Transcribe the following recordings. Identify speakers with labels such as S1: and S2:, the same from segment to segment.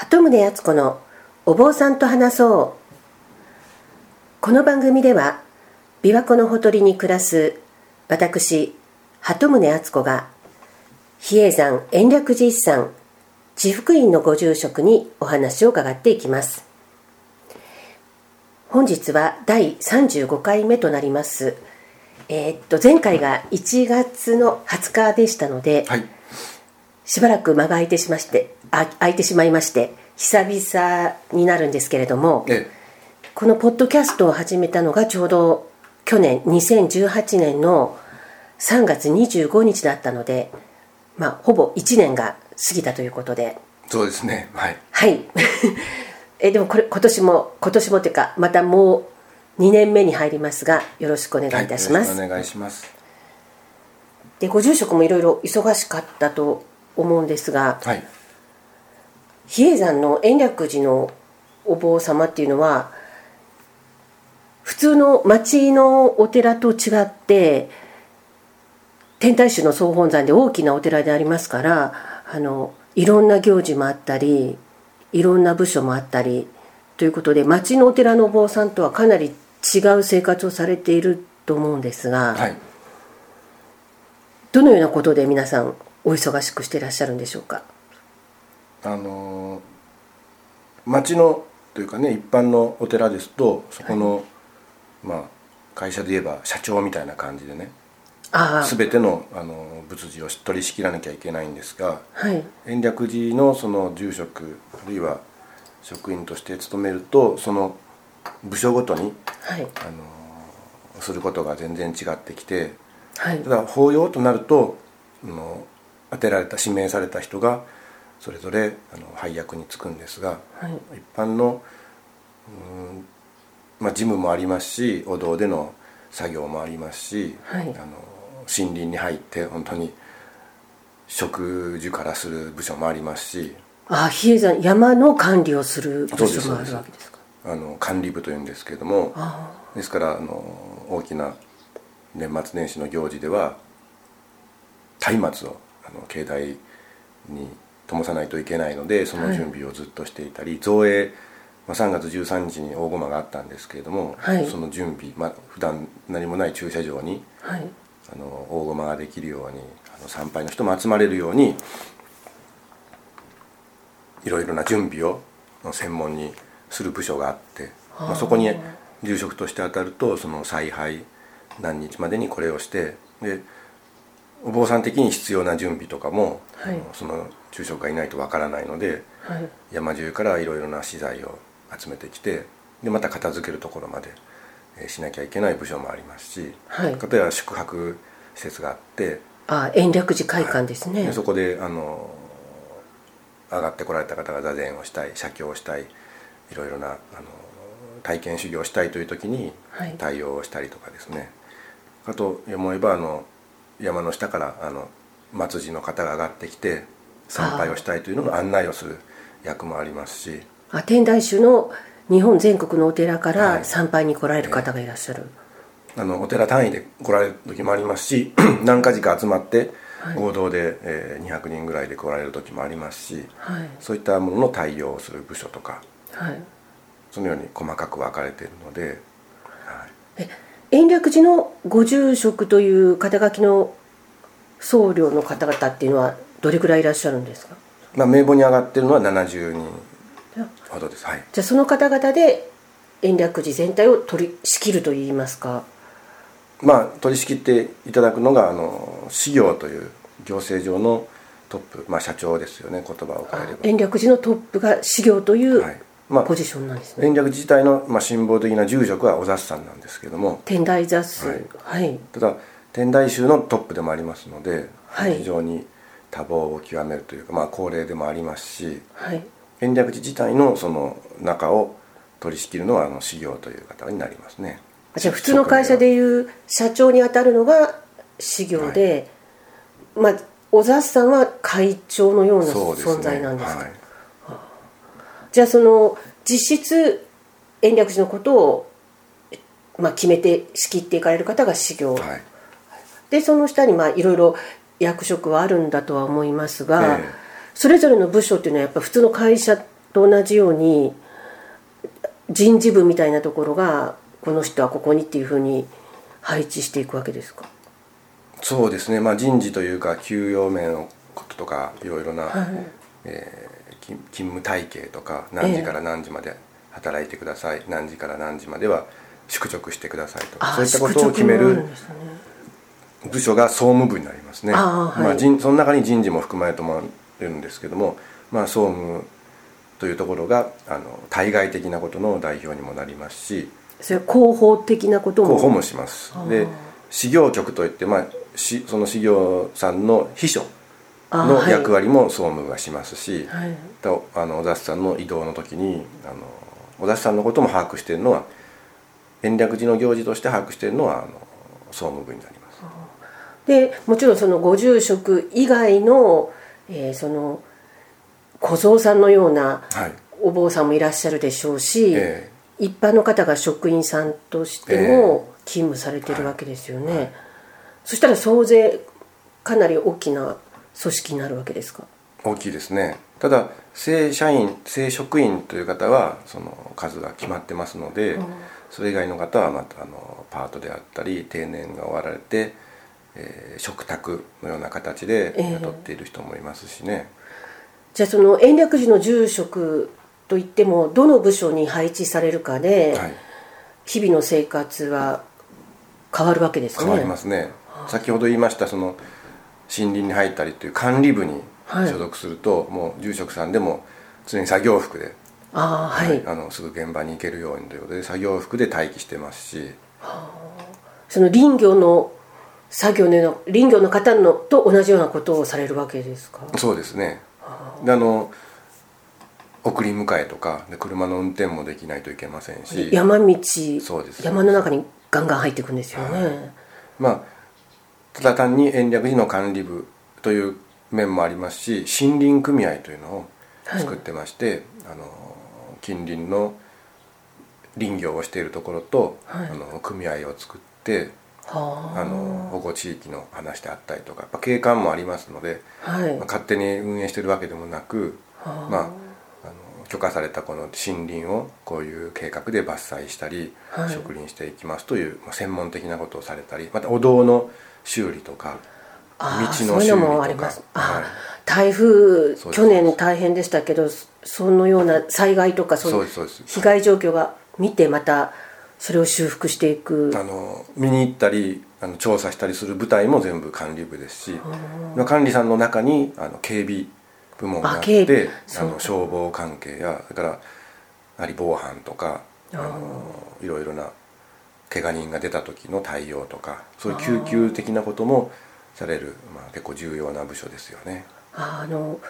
S1: 鳩宗敦子のお坊さんと話そう。この番組では琵琶湖のほとりに暮らす私鳩宗敦子が比叡山延暦寺一山地福院のご住職にお話を伺っていきます。本日は第35回目となります。えー、っと前回が1月の20日でしたので、
S2: はい。
S1: しばらく間が空いてしましてあ空いてしまいまして久々になるんですけれども、
S2: え
S1: このポッドキャストを始めたのがちょうど去年2018年の3月25日だったので、まあ、ほぼ1年が過ぎたということで。
S2: そうですね。はい。
S1: はい。えでもこれ今年も今年もというかまたもう2年目に入りますがよろしくお願いいたします、
S2: はい、お願いします。
S1: でご住職もいろいろ忙しかったと思うんですが、
S2: はい
S1: 比叡山の延暦寺のお坊様っていうのは普通の町のお寺と違って天台宗の総本山で大きなお寺でありますからあのいろんな行事もあったりいろんな部署もあったりということで町のお寺のお坊さんとはかなり違う生活をされていると思うんですが、
S2: はい。
S1: どのようなことで皆さんお忙しくしていらっしゃるんでしょうか？
S2: あのー町のというかね一般のお寺ですとそこの、まあ会社で言えば社長みたいな感じでね
S1: ああ。
S2: 全てのあの仏事を取り仕切らなきゃいけないんですが
S1: はい。
S2: 延暦寺のその住職あるいは職員として勤めるとその部署ごとに
S1: はい。
S2: あのすることが全然違ってきて
S1: はい。
S2: ただ法要となるとあの当てられた指名された人がそれぞれあの配役に就くんですが
S1: はい。
S2: 一般のうんまあ、事務もありますしお堂での作業もありますし、
S1: はい。
S2: あの森林に入って本当に植樹からする部署もありますし。
S1: ああ比叡山山の管理をする部署もあるわけですか？
S2: あの管理部というんですけれども
S1: あ
S2: ですからあの大きな年末年始の行事では松明をあの境内に灯さないといけないのでその準備をずっとしていたり、造営、まあ、3月13日に大駒があったんですけれども、
S1: はい。
S2: その準備、まあ普段何もない駐車場に
S1: あはい。
S2: あの大駒ができるようにあの参拝の人も集まれるようにいろいろな準備を専門にする部署があって、まあ、そこに住職として当たるとその采配何日までにこれをしてでお坊さん的に必要な準備とかも、
S1: はい。
S2: その住職がいないとわからないので
S1: はい。
S2: 山中からいろいろな資材を集めてきてでまた片付けるところまで、えーしなきゃいけない部署もありますし、
S1: はい。
S2: 例えば宿泊施設があって、
S1: ああ延暦寺会館ですね、
S2: でそこであの上がってこられた方が座禅をしたい写経をしたいいろいろなあの体験修行をしたいという時に
S1: はい。
S2: 対応をしたりとかですね、あと思えばあの山の下からあの末寺の方が上がってきて参拝をしたいというのの案内をする役もありますし。
S1: あ天台宗の日本全国のお寺か
S2: はい。
S1: ら参拝に来られる方がいらっしゃる、
S2: あのお寺単位で来られる時もありますし 何か時か集まって
S1: はい。
S2: 合同で、えー200人ぐらいで来られる時もありますし
S1: はい。
S2: そういったものの対応をする部署とか
S1: はい。
S2: そのように細かく分かれているので、はい、
S1: 延暦寺のご住職という肩書きの僧侶の方々っていうのはどれくらいいらっしゃるんですか？
S2: まあ、名簿に上がってるのは70人ほどです。はい。
S1: じゃあその方々で延暦寺全体を取り仕切るといいますか？
S2: まあ取り仕切っていただくのがあの事業という行政上のトップ、まあ、社長ですよね。言葉を変えれば。
S1: 延暦寺のトップが修行という
S2: はいまあ
S1: ポジションなんですね、
S2: 延暦寺自体の、まあ、辛抱的な住職はお雑さんなんですけども。
S1: 天台座数
S2: はい。
S1: はい。
S2: ただ天台宗のトップでもありますので、
S1: はい。
S2: 非常に多忙を極めるというか、まあ、高齢でもありますし
S1: はい。
S2: 延暦寺自体のその中を取り仕切るのはあの修行という方になりますね。
S1: じゃあ普通の会社でいう社長にあたるのが修行で、まあ小雑さんは会長のような存在なんですか？
S2: はい
S1: じゃあその実質延暦寺のことを、まあ、決めて仕切っていかれる方が修行、
S2: はい。
S1: でその下にまあいろいろ役職はあるんだとは思いますが、
S2: ええ。
S1: それぞれの部署っていうのはやっぱ普通の会社と同じように人事部みたいなところがこの人はここにっていうふうに配置していくわけですか？
S2: そうですね、まあ、人事というか給与面のこととかいろいろな、
S1: はい。
S2: えー勤勤務体系とか何時から何時まで働いてください、何時から何時までは宿直してくださいとかそういったことを決める部署が総務部になりますね、
S1: あーはい。
S2: まあ、人その中に人事も含まれると思うんですけども、まあ、総務というところがあの対外的なことの代表にもなりますし
S1: それは広報的なことも？
S2: 広報もします。で事業局といって、まあ、しその事業さんの秘書の役割も総務がしますし、
S1: はい。
S2: とあの小田さんの移動の時にあの小田さんのことも把握しているのは延暦寺の行事として把握しているのはあの総務部になります。
S1: でもちろんそのご住職以外の、えーその小僧さんのような
S2: はい。
S1: お坊さんもいらっしゃるでしょうし、
S2: え
S1: 一般の方が職員さんとしても勤務されてるわけですよね、そしたら総勢かなり大きな組織になるわけですか？
S2: 大きいですね。ただ正社員正職員という方はその数が決まってますので、それ以外の方はまたあのパートであったり定年が終わられて、えー嘱託のような形で
S1: ええ。
S2: 雇っている人もいますしね、
S1: じゃあその延暦寺の住職といってもどの部署に配置されるかで、
S2: はい、
S1: 日々の生活は変わるわけですね。
S2: 変わりますね。先ほど言いましたその森林に入ったりという管理部に
S1: はい。
S2: 所属すると、もう住職さんでも常に作業服で、
S1: ああはい、
S2: あのすぐ現場に行けるようにということで作業服で待機してますし。
S1: その林業の作業の林業の方のと同じようなことをされるわけですか？
S2: そうですね。であの送り迎えとかで車の運転もできないといけませんし。
S1: 山道
S2: そうです。
S1: 山の中にガンガン入っていくんですよね、
S2: まあただ単に延暦寺の管理部という面もありますし森林組合というのを作ってまして、あの近隣の林業をしているところと、
S1: はい。
S2: あの組合を作って
S1: は
S2: あ。の保護地域の話であったりとかやっぱ景観もありますので、
S1: あはい。
S2: まあ勝手に運営してるわけでもなく、
S1: はあ。
S2: まあ、あの許可されたこの森林をこういう計画で伐採したり、
S1: はい。
S2: 植林していきますという、まあ、専門的なことをされたりまたお堂の修理とか道の修理
S1: そういうのもあり
S2: とか。
S1: ます、あ
S2: はい。
S1: 台風去年大変でしたけどそのような災害とかそういう被害状況が見てまたそれを修復していく。
S2: あの見に行ったりあの調査したりする部隊も全部管理部ですし、まあ管理さんの中にあの警備部門があってあの消防関係やそれからやはり防犯とかあのいろいろな怪我人が出た時の対応とかそういう救急的なこともされる、まあ、結構重要な部署ですよね。
S1: あの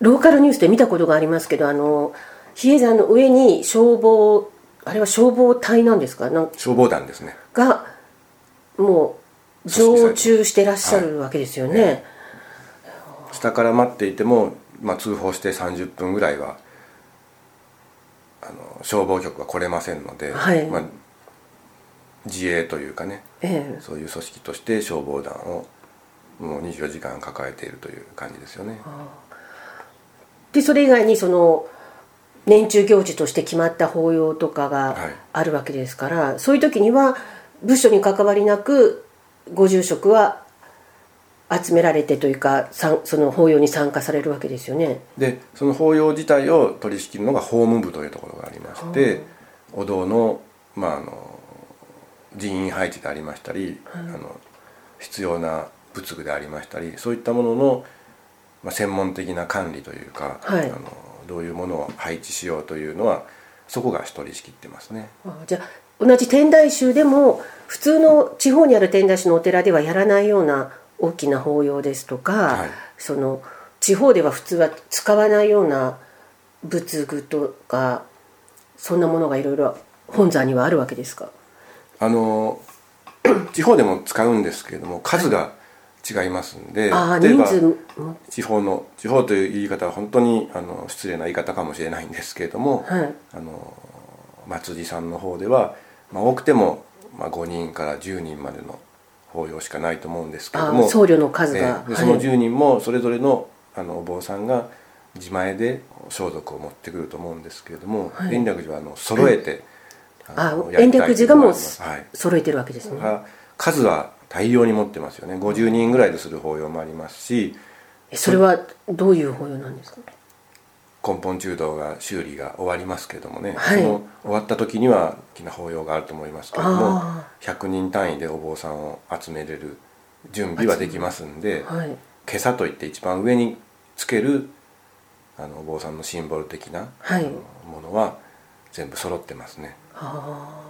S1: ローカルニュースで見たことがありますけどあの比叡山の上に消防あれは消防隊なんですか？なん
S2: 消防団ですね。
S1: がもう常駐してらっしゃるわけですよね、
S2: はい。下から待っていても、まあ、通報して30分ぐらいはあの消防局は来れませんので、
S1: はい。
S2: まあ、自衛というかね
S1: ええ
S2: そういう組織として消防団をもう24時間抱えているという感じですよね。
S1: でそれ以外にその年中行事として決まった法要とかが
S2: はい
S1: あるわけですから、そういう時には部署に関わりなくご住職は集められてというかさんその法要に参加されるわけですよね。
S2: でその法要自体を取り仕切るのが法務部というところがありましてお堂の,、まあ、あの人員配置でありましたり、あの必要な仏具でありましたりそういったものの、まあ、専門的な管理というか、
S1: はい。
S2: あのどういうものを配置しようというのはそこが取り仕切ってますね。
S1: あじゃあ同じ天台宗でも普通の地方にある天台宗のお寺ではやらないような大きな法要ですとか、
S2: はい。
S1: その地方では普通は使わないような仏具とかそんなものがいろいろ本山にはあるわけですか？
S2: あの 地方でも使うんですけれども数が違いますんで、
S1: ああ
S2: 例えば地方の地方という言い方は本当にあの失礼な言い方かもしれないんですけれども、
S1: はい。
S2: あの松地さんの方では、まあ、多くても、まあ、5人から10人までの法要しかないと思うんですけれども
S1: あ僧侶の数が
S2: その10人もそれぞれのあのお坊さんが自前で装束を持ってくると思うんですけれども、
S1: はい。
S2: 延暦寺はあの揃えて、
S1: あ延暦寺がもう揃えてるわけですね。
S2: が数は大量に持ってますよね。50人ぐらいでする法要もありますし。
S1: えそれはどういう法要なんですか？
S2: 根本中道が修理が終わりますけどもね、
S1: はい。
S2: その終わった時には大きな法要があると思いますけども
S1: あ
S2: 100人単位でお坊さんを集めれる準備はできますんで
S1: はい。
S2: 今朝といって一番上につけるあのお坊さんのシンボル的な、ものは全部揃ってますね。
S1: あ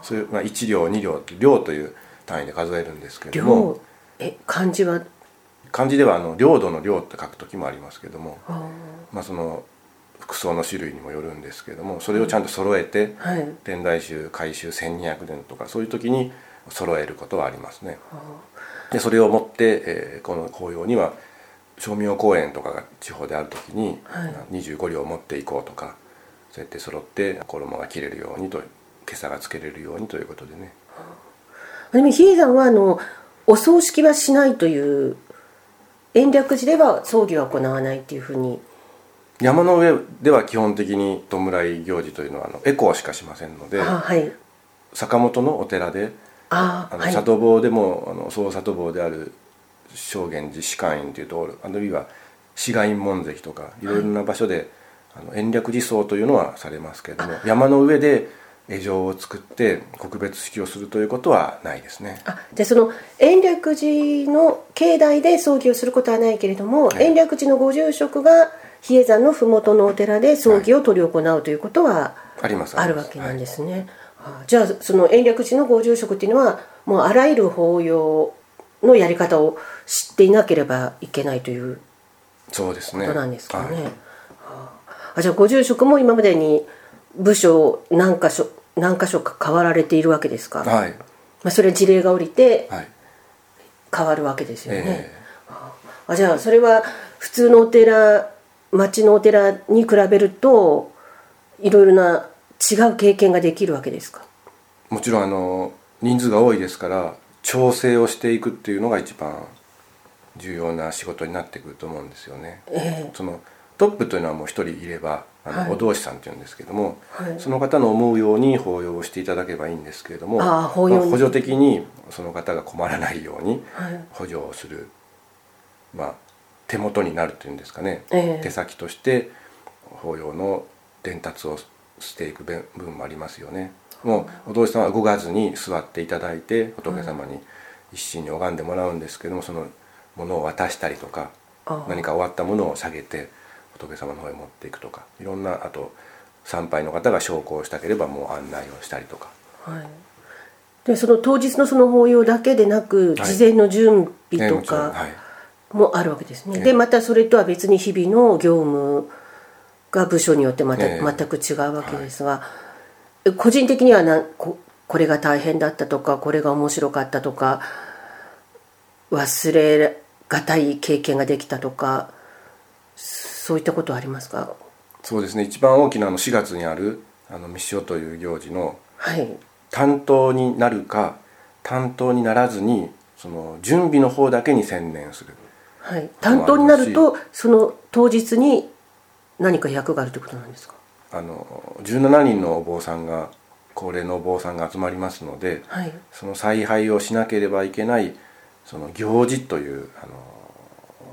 S2: そういう、まあ、1両2両両という単位で数えるんですけ
S1: あ
S2: ども
S1: 領え漢字は？
S2: 漢字ではあの領土の領って書く時もありますけども、
S1: あ。
S2: まあ、その服装の種類にもよるんですけどもそれをちゃんと揃えて、
S1: ーはい。
S2: 天台宗改宗1200年とかそういう時に揃えることはありますね。でそれを持って、えーこの法要には称名公演とかが地方である時に、
S1: はい。
S2: 25両持っていこうとかそうやって揃って衣が切れるようにと今朝がつけれるようにということでね。
S1: でも比叡山はあのお葬式はしないという延暦寺では葬儀は行わないっていうふうに。
S2: 山の上では基本的に弔い行事というのはあのエコーしかしませんので
S1: あはい。
S2: 坂本のお寺で
S1: あはい
S2: あの里坊でもあの総里坊である正源寺士官院というところあるいは志賀院門跡とかいろいろな場所で、あの延暦寺葬というのはされますけれども山の上で会場を作って告別式をするということはないですね。
S1: あじゃあその延暦寺の境内で葬儀をすることはないけれども、
S2: はい。
S1: 延暦寺のご住職が比叡山の麓のお寺で葬儀を執り行うということは
S2: あります
S1: あるわけなんですね、あじゃあその延暦寺のご住職っていうのはもうあらゆる法要のやり方を知っていなければいけないという
S2: そうですね。
S1: ことなんですかね、
S2: はい。
S1: あじゃあご住職も今までに部署何箇所何箇所か変わられているわけですか、
S2: はい。
S1: まあ、それは事例が降りて
S2: はい。
S1: 変わるわけですよね、
S2: え
S1: あじゃあそれは普通のお寺町のお寺に比べるといろいろな違う経験ができるわけですか？
S2: えもちろんあの人数が多いですから調整をしていくっていうのが一番重要な仕事になってくると思うんですよね。
S1: え。
S2: そのトップというのはもう一人いればあの、
S1: はい。
S2: お同志さんっていうんですけども、
S1: はい。
S2: その方の思うように法要をしていただけばいいんですけれどもまあ補助的にその方が困らないように
S1: はい。
S2: 補助をする、まあ、手元になるというんですかね、
S1: ええ。
S2: 手先として法要の伝達をしていく分分もありますよね。もうお同志さんは動かずに座っていただいて仏様に一心に拝んでもらうんですけどもそのものを渡したりとか何か終わったものを下げて仏様の方へ持っていくとかいろんなあと参拝の方が昇降したければもう案内をしたりとか。
S1: はい。でその当日のその法要だけでなく
S2: はい。
S1: 事前の準備とか
S2: はい。
S1: もあるわけですね、
S2: ええ。
S1: でまたそれとは別に日々の業務が部署によってまた
S2: ええ。
S1: 全く違うわけですが、え個人的にはなここれが大変だったとかこれが面白かったとか忘れがたい経験ができたとかそういったことはありますか？
S2: そうですね。一番大きなあの4月にあるあの密書という行事の
S1: はい。
S2: 担当になるか担当にならずにその準備の方だけに専念する。
S1: はい、担当になるとその当日に何か役があるということなんですか？
S2: あの17人のお坊さんが高齢のお坊さんが集まりますので
S1: はい。
S2: その采配をしなければいけないその行事というあの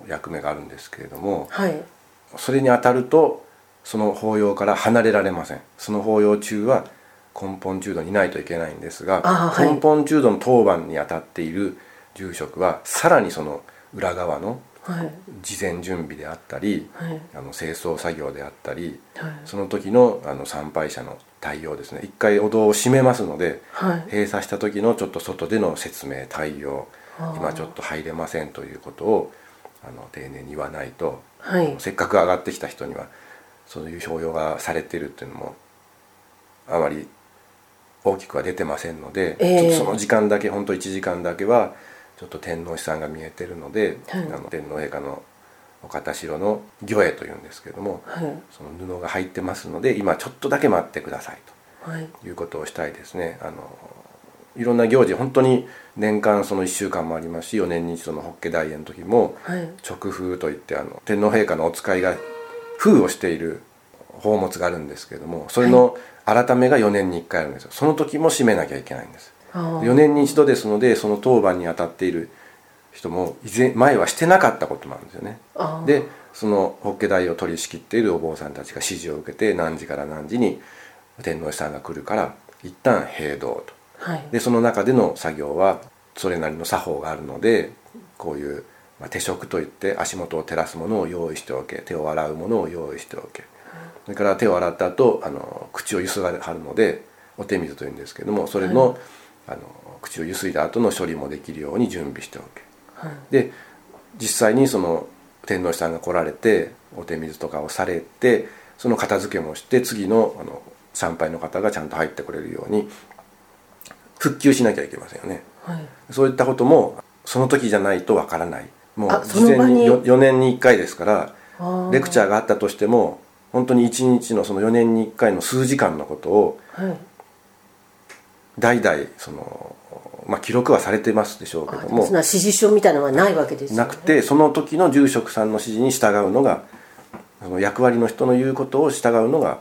S2: 役目があるんですけれども
S1: はい
S2: それに当たるとその法要から離れられません。その法要中は根本中道にいないといけないんですが、
S1: あはい。
S2: 根本中道の当番に当たっている住職はさらにその裏側の
S1: はい。
S2: 事前準備であったり、
S1: はい。
S2: あの清掃作業であったり
S1: はい。
S2: その時のあの参拝者の対応ですね。一回お堂を閉めますので
S1: はい。
S2: 閉鎖した時のちょっと外での説明対応今ちょっと入れませんということをあの丁寧に言わないと
S1: はい。
S2: せっかく上がってきた人にはそういう表揚がされてるっていうのもあまり大きくは出てませんので、
S1: ええ。
S2: ちょっとその時間だけ本当1時間だけはちょっと天皇師さんが見えてるので、
S1: はい。
S2: あの天皇陛下のお方城の御絵というんですけども
S1: はい。
S2: その布が入ってますので今ちょっとだけ待ってください
S1: はい。
S2: ということをしたいですね。あのいろんな行事本当に年間その1週間もありますし4年に一度の法華大宴の時も
S1: はい。
S2: 直風といってあの天皇陛下のお使いが封をしている宝物があるんですけれどもそれの改めが4年に1回あるんですよ。その時も締めなきゃいけないんです。4年に一度ですのでその当番に当たっている人も以前前はしてなかったことなんですよね。でその法華台を取り仕切っているお坊さんたちが指示を受けて何時から何時に天皇さんが来るから一旦平等と、はい、でその中での作業はそれなりの作法があるのでこういう、まあ、手食といって足元を照らすものを用意しておけ手を洗うものを用意しておけ。それから手を洗った後あの口をゆすがはるのでお手水というんですけどもそれのはい、あの口をゆすいだ後の処理もできるように準備しておけ、はい、で実際にその天皇さんが来られてお手水とかをされてその片付けもして次のあの参拝の方がちゃんと入ってくれるように復旧しなきゃいけませんよね、はい、そういったこともその時じゃないとわからない。もう事前に 4, 4年に1回ですからレクチャーがあったとしても本当に1日のその4年に1回の数時間のことを、代々その、まあ、記録はされてますでしょうけども
S1: 指示書みたいなのはないわけです、
S2: ね、なくてその時の住職さんの指示に従うのがその役割の人の言うことを従うのが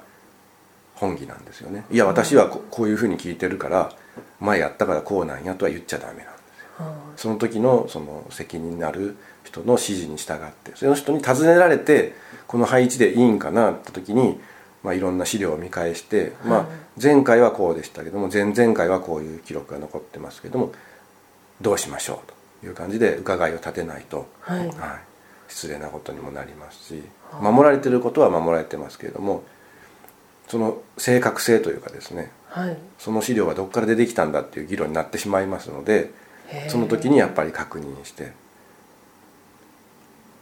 S2: 本義なんですよね。いや私はこういうふうに聞いてるから前やったからこうなんやとは言っちゃダメなんですよ。その時のその責任になる人の指示に従ってその人に尋ねられてこの配置でいいんかなって時に、まあ、いろんな資料を見返して、まあ、前回はこうでしたけども前々回はこういう記録が残ってますけどもどうしましょうという感じで伺いを立てないと、はい、はい、失礼なことにもなりますし守られてることは守られてますけれどもその正確性というかですね、はい、その資料はどこから出てきたんだっていう議論になってしまいますのでその時にやっぱり確認して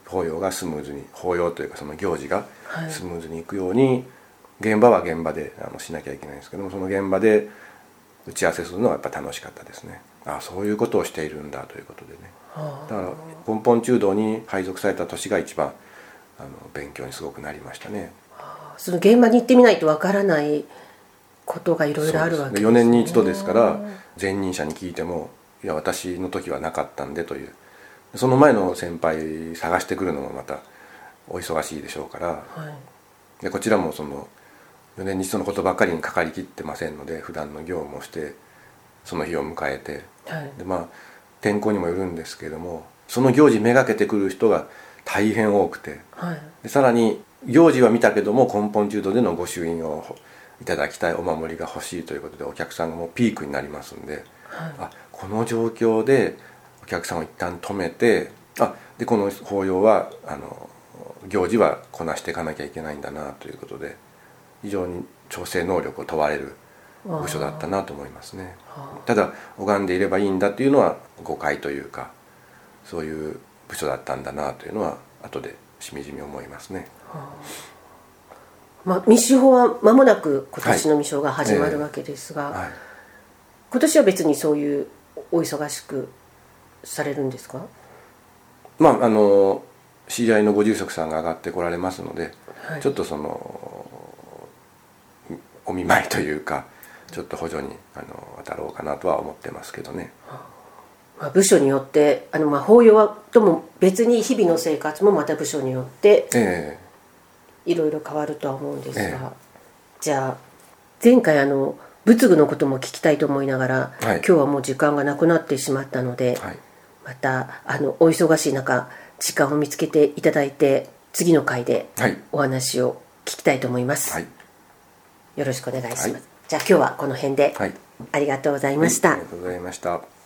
S2: 法要がスムーズに法要というかその行事がスムーズにいくように、現場は現場であのしなきゃいけないんですけどもその現場で打ち合わせするのはやっぱ楽しかったですね。ああそういうことをしているんだということでね。だから根本中道に配属された年が一番あの勉強にすごくなりましたね
S1: その現場に行ってみないとわからないことがいろいろあるわけです、ね、4
S2: 年に一度ですから前任者に聞いてもいや私の時はなかったんでという。その前の先輩探してくるのもまたお忙しいでしょうから、はい、でこちらもその4年に一度のことばかりにかかりきってませんので普段の業務をしてその日を迎えて、はい、でまあ天候にもよるんですけれどもその行事めがけてくる人が大変多くて、はい、でさらに行事は見たけども根本中度での御朱印をいただきたいお守りが欲しいということでお客さんがもうピークになりますんで、はい、あこの状況でお客さんを一旦止めてあでこの法要はあの行事はこなしていかなきゃいけないんだなということで非常に調整能力を問われる部署だったなと思いますね。ただ拝んでいればいいんだというのは誤解というかそういう部署だったんだなというのは後でしみじみ思いますね。
S1: まあ、未司法は間もなく今年の未章が始まるわけですが、はい。えーはい、今年は別にそういうお忙しくされるんですか？
S2: まああの知り合いのご住職さんが上がってこられますので、はい、ちょっとそのお見舞いというかちょっと補助にあの渡ろうかなとは思ってますけどね。はあ
S1: まあ、部署によってあのまあ法要はとも別に日々の生活もまた部署によっていろいろ変わるとは思うんですが、ええ、じゃあ前回あの仏具のことも聞きたいと思いながら、はい、今日はもう時間がなくなってしまったので、はい、またあのお忙しい中時間を見つけていただいて次の回でお話を聞きたいと思います、はい、よろしくお願いします、じゃあ今日はこの辺で、ありがとうございました、
S2: ありがとうございました